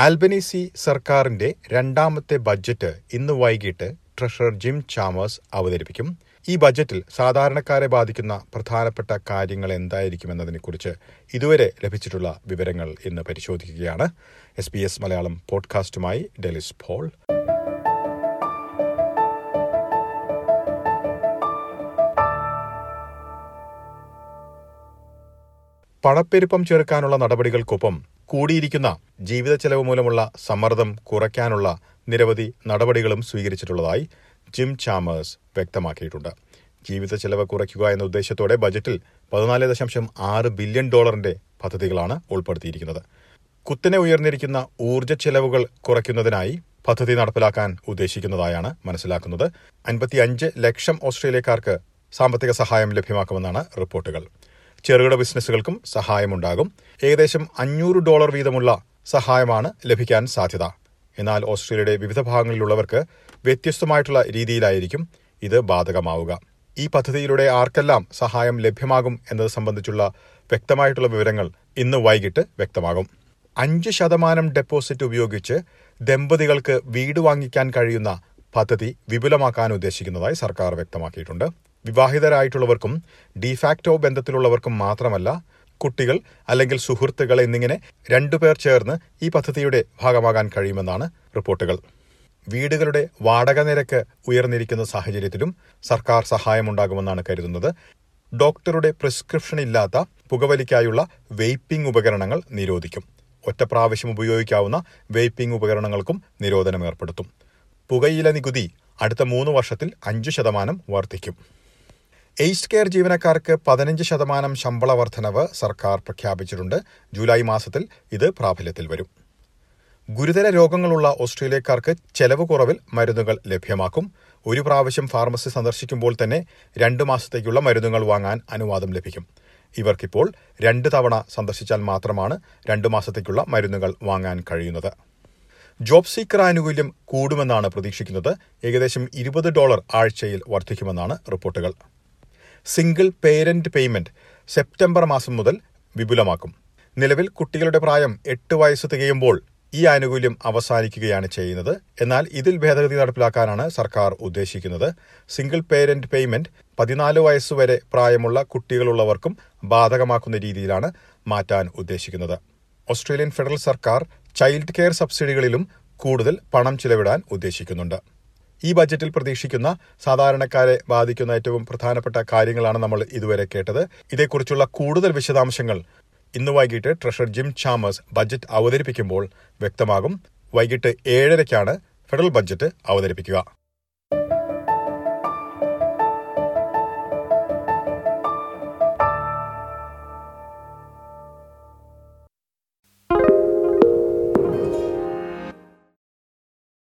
Albanese സർക്കാരിന്റെ രണ്ടാമത്തെ budget ഇന്ന് വൈകിട്ട് ട്രഷറർ ജിം ചാമേഴ്സ് അവതരിപ്പിക്കും. ഈ ബജറ്റിൽ സാധാരണക്കാരെ ബാധിക്കുന്ന പ്രധാനപ്പെട്ട കാര്യങ്ങൾ എന്തായിരിക്കുമെന്നതിനെക്കുറിച്ച് ഇതുവരെ ലഭിച്ചിട്ടുള്ള വിവരങ്ങൾ ഇന്ന് പരിശോധിക്കുകയാണ്. എസ് ബി എസ് മലയാളം പോഡ്കാസ്റ്റുമായി ഡെലിസ് പോൾ. പണപ്പെരുപ്പം ചേർക്കാനുള്ള നടപടികൾക്കൊപ്പം കൂടിയിരിക്കുന്ന ജീവിത ചെലവ് മൂലമുള്ള സമ്മർദ്ദം കുറയ്ക്കാനുള്ള നിരവധി നടപടികളും സ്വീകരിച്ചിട്ടുള്ളതായി ജിം ചാമേഴ്സ് വ്യക്തമാക്കിയിട്ടുണ്ട്. ജീവിത ചെലവ് കുറയ്ക്കുക എന്ന ഉദ്ദേശത്തോടെ ബജറ്റിൽ പതിനാല് ദശാംശം ആറ് ബില്യൺ ഡോളറിന്റെ പദ്ധതികളാണ് ഉൾപ്പെടുത്തിയിരിക്കുന്നത്. കുത്തിനെ ഉയർന്നിരിക്കുന്ന ഊർജ ചെലവുകൾ കുറയ്ക്കുന്നതിനായി പദ്ധതി നടപ്പിലാക്കാൻ ഉദ്ദേശിക്കുന്നതായാണ് മനസ്സിലാക്കുന്നത്. അൻപത്തിയഞ്ച് ലക്ഷം ഓസ്ട്രേലിയക്കാർക്ക് സാമ്പത്തിക സഹായം ലഭ്യമാക്കുമെന്നാണ് റിപ്പോർട്ടുകൾ. ചെറുകിട ബിസിനസ്സുകൾക്കും സഹായമുണ്ടാകും. ഏകദേശം അഞ്ഞൂറ് ഡോളർ വീതമുള്ള സഹായമാണ് ലഭിക്കാൻ സാധ്യത. എന്നാൽ ഓസ്ട്രേലിയയുടെ വിവിധ ഭാഗങ്ങളിലുള്ളവർക്ക് വ്യത്യസ്തമായിട്ടുള്ള രീതിയിലായിരിക്കും ഇത് ബാധകമാവുക. ഈ പദ്ധതിയിലൂടെ ആർക്കെല്ലാം സഹായം ലഭ്യമാകും എന്നത് സംബന്ധിച്ചുള്ള വ്യക്തമായിട്ടുള്ള വിവരങ്ങൾ ഇന്ന് വൈകിട്ട് വ്യക്തമാകും. അഞ്ച് ശതമാനം ഡെപ്പോസിറ്റ് ഉപയോഗിച്ച് ദമ്പതികൾക്ക് വീട് വാങ്ങിക്കാൻ കഴിയുന്ന പദ്ധതി വിപുലമാക്കാൻ ഉദ്ദേശിക്കുന്നതായി സർക്കാർ വ്യക്തമാക്കിയിട്ടുണ്ട്. വിവാഹിതരായിട്ടുള്ളവർക്കും ഡിഫാക്റ്റോ ബന്ധത്തിലുള്ളവർക്കും മാത്രമല്ല കുട്ടികൾ അല്ലെങ്കിൽ സുഹൃത്തുക്കൾ എന്നിങ്ങനെ രണ്ടുപേർ ചേർന്ന് ഈ പദ്ധതിയുടെ ഭാഗമാകാൻ കഴിയുമെന്നാണ് റിപ്പോർട്ടുകൾ. വീടുകളുടെ വാടക നിരക്ക് ഉയർന്നിരിക്കുന്ന സാഹചര്യത്തിലും സർക്കാർ സഹായമുണ്ടാകുമെന്നാണ് കരുതുന്നത്. ഡോക്ടറുടെ പ്രിസ്ക്രിപ്ഷൻ ഇല്ലാത്ത പുകവലിക്കായുള്ള വെയ്പ്പിംഗ് ഉപകരണങ്ങൾ നിരോധിക്കും. ഒറ്റ പ്രാവശ്യം ഉപയോഗിക്കാവുന്ന വെയ്പ്പിംഗ് ഉപകരണങ്ങൾക്കും നിരോധനം ഏർപ്പെടുത്തും. പുകയില നികുതി അടുത്ത മൂന്ന് വർഷത്തിൽ അഞ്ച് ശതമാനം വർദ്ധിക്കും. എയ്സ്റ്റ് കെയർ ജീവനക്കാർക്ക് പതിനഞ്ച് ശതമാനം ശമ്പള വർധനവ് സർക്കാർ പ്രഖ്യാപിച്ചിട്ടുണ്ട്. ജൂലൈ മാസത്തിൽ ഇത് പ്രാബല്യത്തിൽ വരും. ഗുരുതര രോഗങ്ങളുള്ള ഓസ്ട്രേലിയക്കാർക്ക് ചെലവ് കുറവിൽ മരുന്നുകൾ ലഭ്യമാക്കും. ഒരു പ്രാവശ്യം ഫാർമസി സന്ദർശിക്കുമ്പോൾ തന്നെ രണ്ട് മാസത്തേക്കുള്ള മരുന്നുകൾ വാങ്ങാൻ അനുവാദം ലഭിക്കും. ഇവർക്കിപ്പോൾ രണ്ട് തവണ സന്ദർശിച്ചാൽ മാത്രമാണ് രണ്ട് മാസത്തേക്കുള്ള മരുന്നുകൾ വാങ്ങാൻ കഴിയുന്നത്. ജോബ് സീക്കർ ആനുകൂല്യം കൂടുമെന്നാണ് പ്രതീക്ഷിക്കുന്നത്. ഏകദേശം ഇരുപത് ഡോളർ ആഴ്ചയിൽ വർദ്ധിക്കുമെന്നാണ് റിപ്പോർട്ടുകൾ. സിംഗിൾ പേരന്റ് പേയ്മെന്റ് സെപ്റ്റംബർ മാസം മുതൽ വിപുലമാക്കും. നിലവിൽ കുട്ടികളുടെ പ്രായം എട്ട് വയസ്സ് തികയുമ്പോൾ ഈ ആനുകൂല്യം അവസാനിക്കുകയാണ് ചെയ്യുന്നത്. എന്നാൽ ഇതിൽ ഭേദഗതി നടപ്പിലാക്കാനാണ് സർക്കാർ ഉദ്ദേശിക്കുന്നത്. സിംഗിൾ പേരന്റ് പേയ്മെന്റ് പതിനാല് വയസ്സുവരെ പ്രായമുള്ള കുട്ടികളുള്ളവർക്കും ബാധകമാക്കുന്ന രീതിയിലാണ് മാറ്റാൻ ഉദ്ദേശിക്കുന്നത്. ഓസ്ട്രേലിയൻ ഫെഡറൽ സർക്കാർ ചൈൽഡ് കെയർ സബ്സിഡികളിലും കൂടുതൽ പണം ചിലവിടാൻ ഉദ്ദേശിക്കുന്നുണ്ട്. ഈ ബജറ്റിൽ പ്രതീക്ഷിക്കുന്ന സാധാരണക്കാരെ ബാധിക്കുന്ന ഏറ്റവും പ്രധാനപ്പെട്ട കാര്യങ്ങളാണ് നമ്മൾ ഇതുവരെ കേട്ടത്. ഇതേക്കുറിച്ചുള്ള കൂടുതൽ വിശദാംശങ്ങൾ ഇന്ന് വൈകിട്ട് ട്രഷറർ ജിം ചാമേഴ്സ് ബജറ്റ് അവതരിപ്പിക്കുമ്പോൾ വ്യക്തമാകും. വൈകിട്ട് ഏഴരയ്ക്കാണ് ഫെഡറൽ ബജറ്റ് അവതരിപ്പിക്കുക.